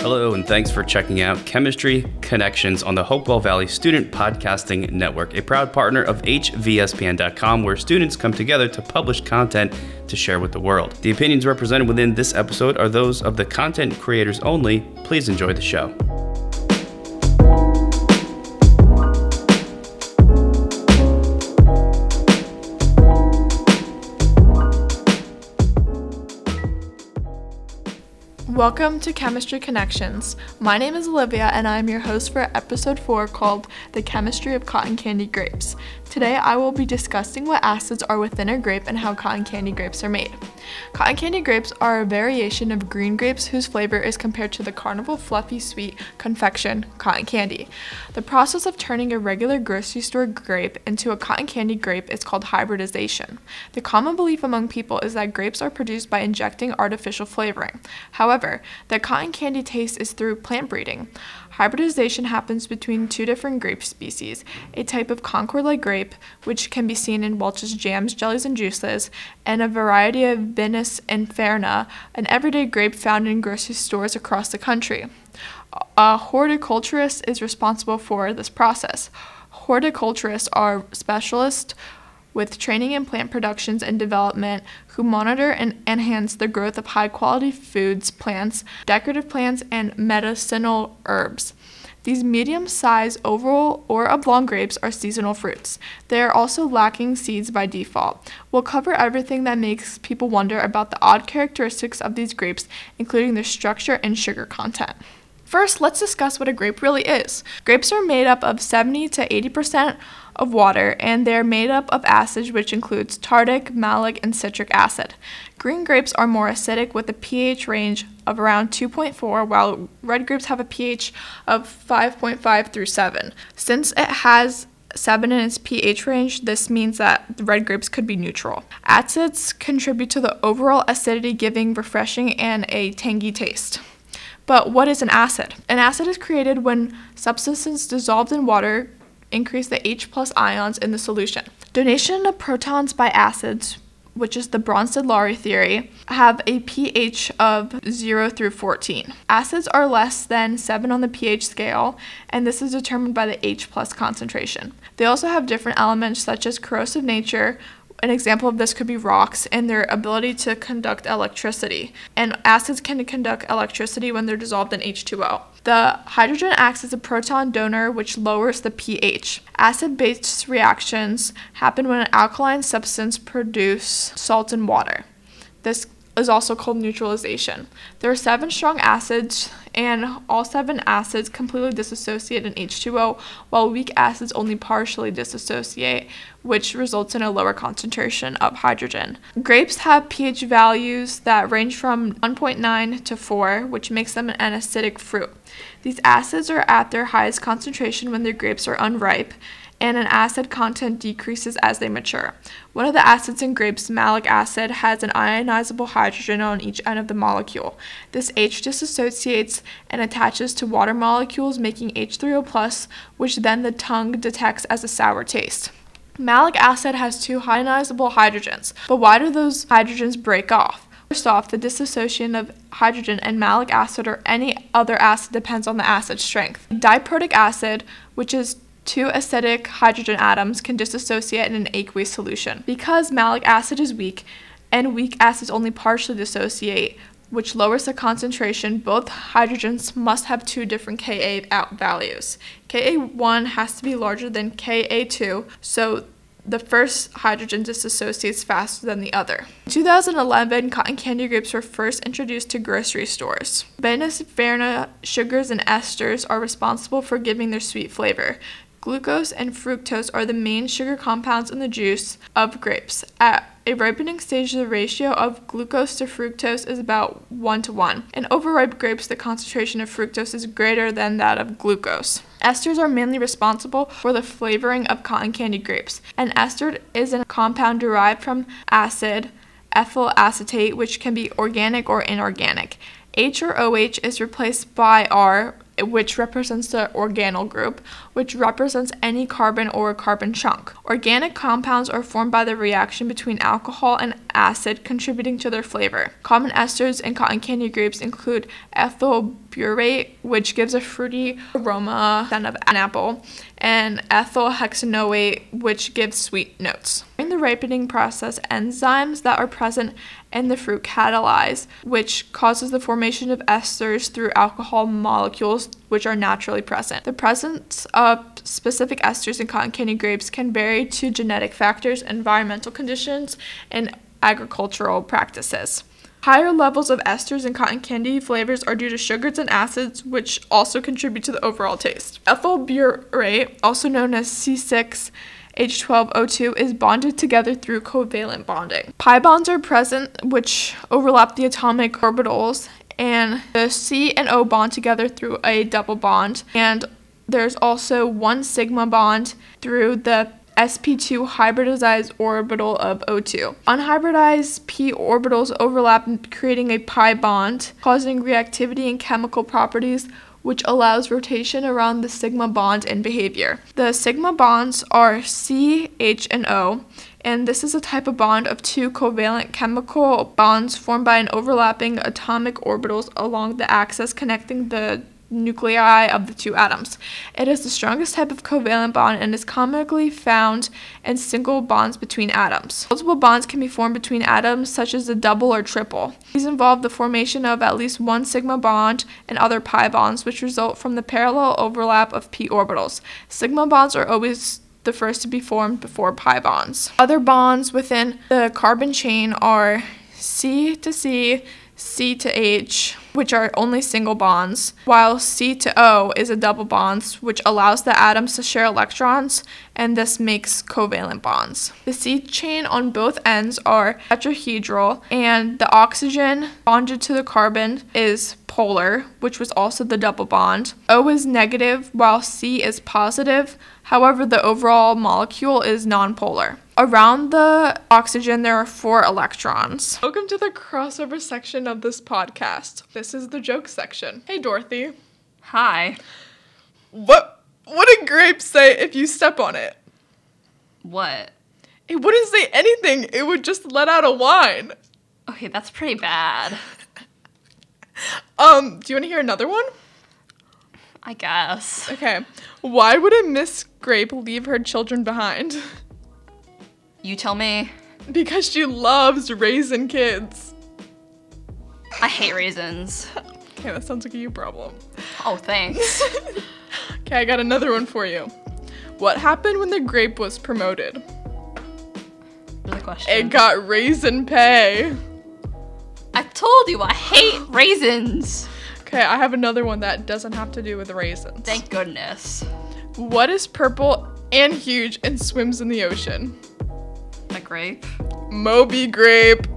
Hello, and thanks for checking out Chemistry Connections on the Hopewell Valley Student Podcasting Network, a proud partner of HVSPN.com, where students come together to publish content to share with the world. The opinions represented within this episode are those of the content creators only. Please enjoy the show. Welcome to Chemistry Connections. My name is Olivia, and I am your host for episode 4 called The Chemistry of Cotton Candy Grapes. Today, I will be discussing what acids are within a grape and how cotton candy grapes are made. Cotton candy grapes are a variation of green grapes whose flavor is compared to the carnival fluffy sweet confection cotton candy. The process of turning a regular grocery store grape into a cotton candy grape is called hybridization. The common belief among people is that grapes are produced by injecting artificial flavoring. However, the cotton candy taste is through plant breeding. Hybridization happens between two different grape species a type of Concord like grape, which can be seen in Welch's jams, jellies, and juices, and a variety of Vitis vinifera, an everyday grape found in grocery stores across the country. A horticulturist is responsible for this process. Horticulturists are specialists with training in plant productions and development who monitor and enhance the growth of high quality foods, plants, decorative plants, and medicinal herbs. These medium sized oval or oblong grapes are seasonal fruits. They are also lacking seeds by default. We'll cover everything that makes people wonder about the odd characteristics of these grapes, including their structure and sugar content. First, let's discuss what a grape really is. Grapes are made up of 70 to 80% of water, and they're made up of acids, which includes tartar, malic, and citric acid. Green grapes are more acidic with a pH range of around 2.4, while red grapes have a pH of 5.5 through 7. Since it has 7 in its pH range, this means that red grapes could be neutral. Acids contribute to the overall acidity, giving refreshing and a tangy taste. But what is an acid? An acid is created when substances dissolved in water increase the H plus ions in the solution. Donation of protons by acids, which is the Bronsted-Lowry theory, have a pH of 0 through 14. Acids are less than 7 on the pH scale, and this is determined by the H plus concentration. They also have different elements such as corrosive nature, an example of this could be rocks and their ability to conduct electricity. And acids can conduct electricity when they're dissolved in H2O. The hydrogen acts as a proton donor, which lowers the pH. Acid base reactions happen when an alkaline substance produces salt and water. This is also called neutralization. There are seven strong acids, and all seven acids completely dissociate in H2O, while weak acids only partially dissociate, which results in a lower concentration of hydrogen. Grapes have pH values that range from 1.9 to 4, which makes them an acidic fruit. These acids are at their highest concentration when the grapes are unripe and an acid content decreases as they mature. One of the acids in grapes, malic acid, has an ionizable hydrogen on each end of the molecule. This H dissociates and attaches to water molecules, making H3O, which then the tongue detects as a sour taste. Malic acid has two ionizable hydrogens, but why do those hydrogens break off? First off, the dissociation of hydrogen and malic acid or any other acid depends on the acid strength. Diprotic acid, which is two acidic hydrogen atoms can dissociate in an aqueous solution. Because malic acid is weak and weak acids only partially dissociate, which lowers the concentration, both hydrogens must have two different Ka values. Ka1 has to be larger than Ka2, so the first hydrogen dissociates faster than the other. In 2011, cotton candy grapes were first introduced to grocery stores. Inferna sugars and esters are responsible for giving their sweet flavor. Glucose and fructose are the main sugar compounds in the juice of grapes. At a ripening stage, the ratio of glucose to fructose is about 1 to 1. In overripe grapes, the concentration of fructose is greater than that of glucose. Esters are mainly responsible for the flavoring of cotton candy grapes. An ester is a compound derived from acid ethyl acetate, which can be organic or inorganic. H or OH is replaced by R which represents the organyl group, which represents any carbon or carbon chunk. Organic compounds are formed by the reaction between alcohol and acid, contributing to their flavor. Common esters in cotton candy grapes include ethyl butyrate, which gives a fruity aroma than of an apple, and ethyl hexanoate, which gives sweet notes. During the ripening process, enzymes that are present in the fruit catalyze, which causes the formation of esters through alcohol molecules which are naturally present. The presence of specific esters in cotton candy grapes can vary to genetic factors, environmental conditions, and agricultural practices. Higher levels of esters in cotton candy flavors are due to sugars and acids, which also contribute to the overall taste. Ethyl butyrate, also known as C6, H12O2 is bonded together through covalent bonding. Pi bonds are present, which overlap the atomic orbitals, and the C and O bond together through a double bond. And there's also one sigma bond through the sp2 hybridized orbital of O2. Unhybridized p orbitals overlap, creating a pi bond, causing reactivity and chemical properties which allows rotation around the sigma bond in behavior. The sigma bonds are C, H, and O, and this is a type of bond of two covalent chemical bonds formed by an overlapping atomic orbitals along the axis connecting the nuclei of the two atoms. It is the strongest type of covalent bond and is commonly found in single bonds between atoms. Multiple bonds can be formed between atoms, such as a double or triple. These involve the formation of at least one sigma bond and other pi bonds, which result from the parallel overlap of p orbitals. Sigma bonds are always the first to be formed before pi bonds. Other bonds within the carbon chain are C to C, C to H, which are only single bonds, while C to O is a double bond, which allows the atoms to share electrons, and this makes covalent bonds. The C chain on both ends are tetrahedral, and the oxygen bonded to the carbon is polar, which was also the double bond. O is negative, while C is positive. However, the overall molecule is nonpolar. Around the oxygen, there are four electrons. Welcome to the crossover section of this podcast. This is the joke section. Hey, Dorothy. Hi. What what did grapes say if you step on it? What? It wouldn't say anything. It would just let out a whine. Okay, that's pretty bad. Um, do you want to hear another one? I guess. Okay. Why would a Miss Grape leave her children behind? You tell me. Because she loves raisin kids. I hate raisins. Okay, that sounds like a you problem. Oh, thanks. Okay, I got another one for you. What happened when the grape was promoted? A question. It got raisin pay. I told you I hate raisins. Okay, I have another one that doesn't have to do with raisins. Thank goodness. What is purple and huge and swims in the ocean? A grape. Moby grape.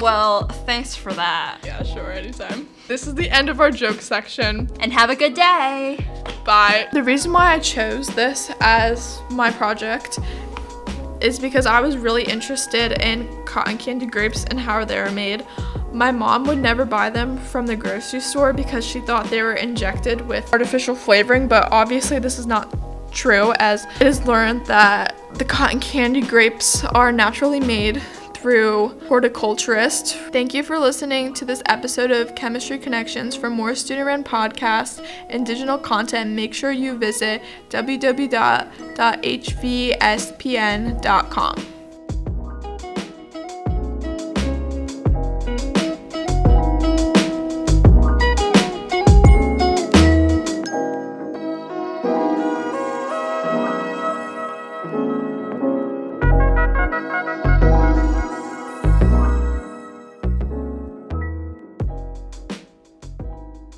Well, thanks for that. Yeah, sure, anytime. This is the end of our joke section. And have a good day. Bye. The reason why I chose this as my project is because I was really interested in cotton candy grapes and how they are made. My mom would never buy them from the grocery store because she thought they were injected with artificial flavoring, but obviously this is not true as it is learned that the cotton candy grapes are naturally made through horticulturist. Thank you for listening to this episode of Chemistry Connections. For more student run podcasts and digital content, make sure you visit www.hvspn.com.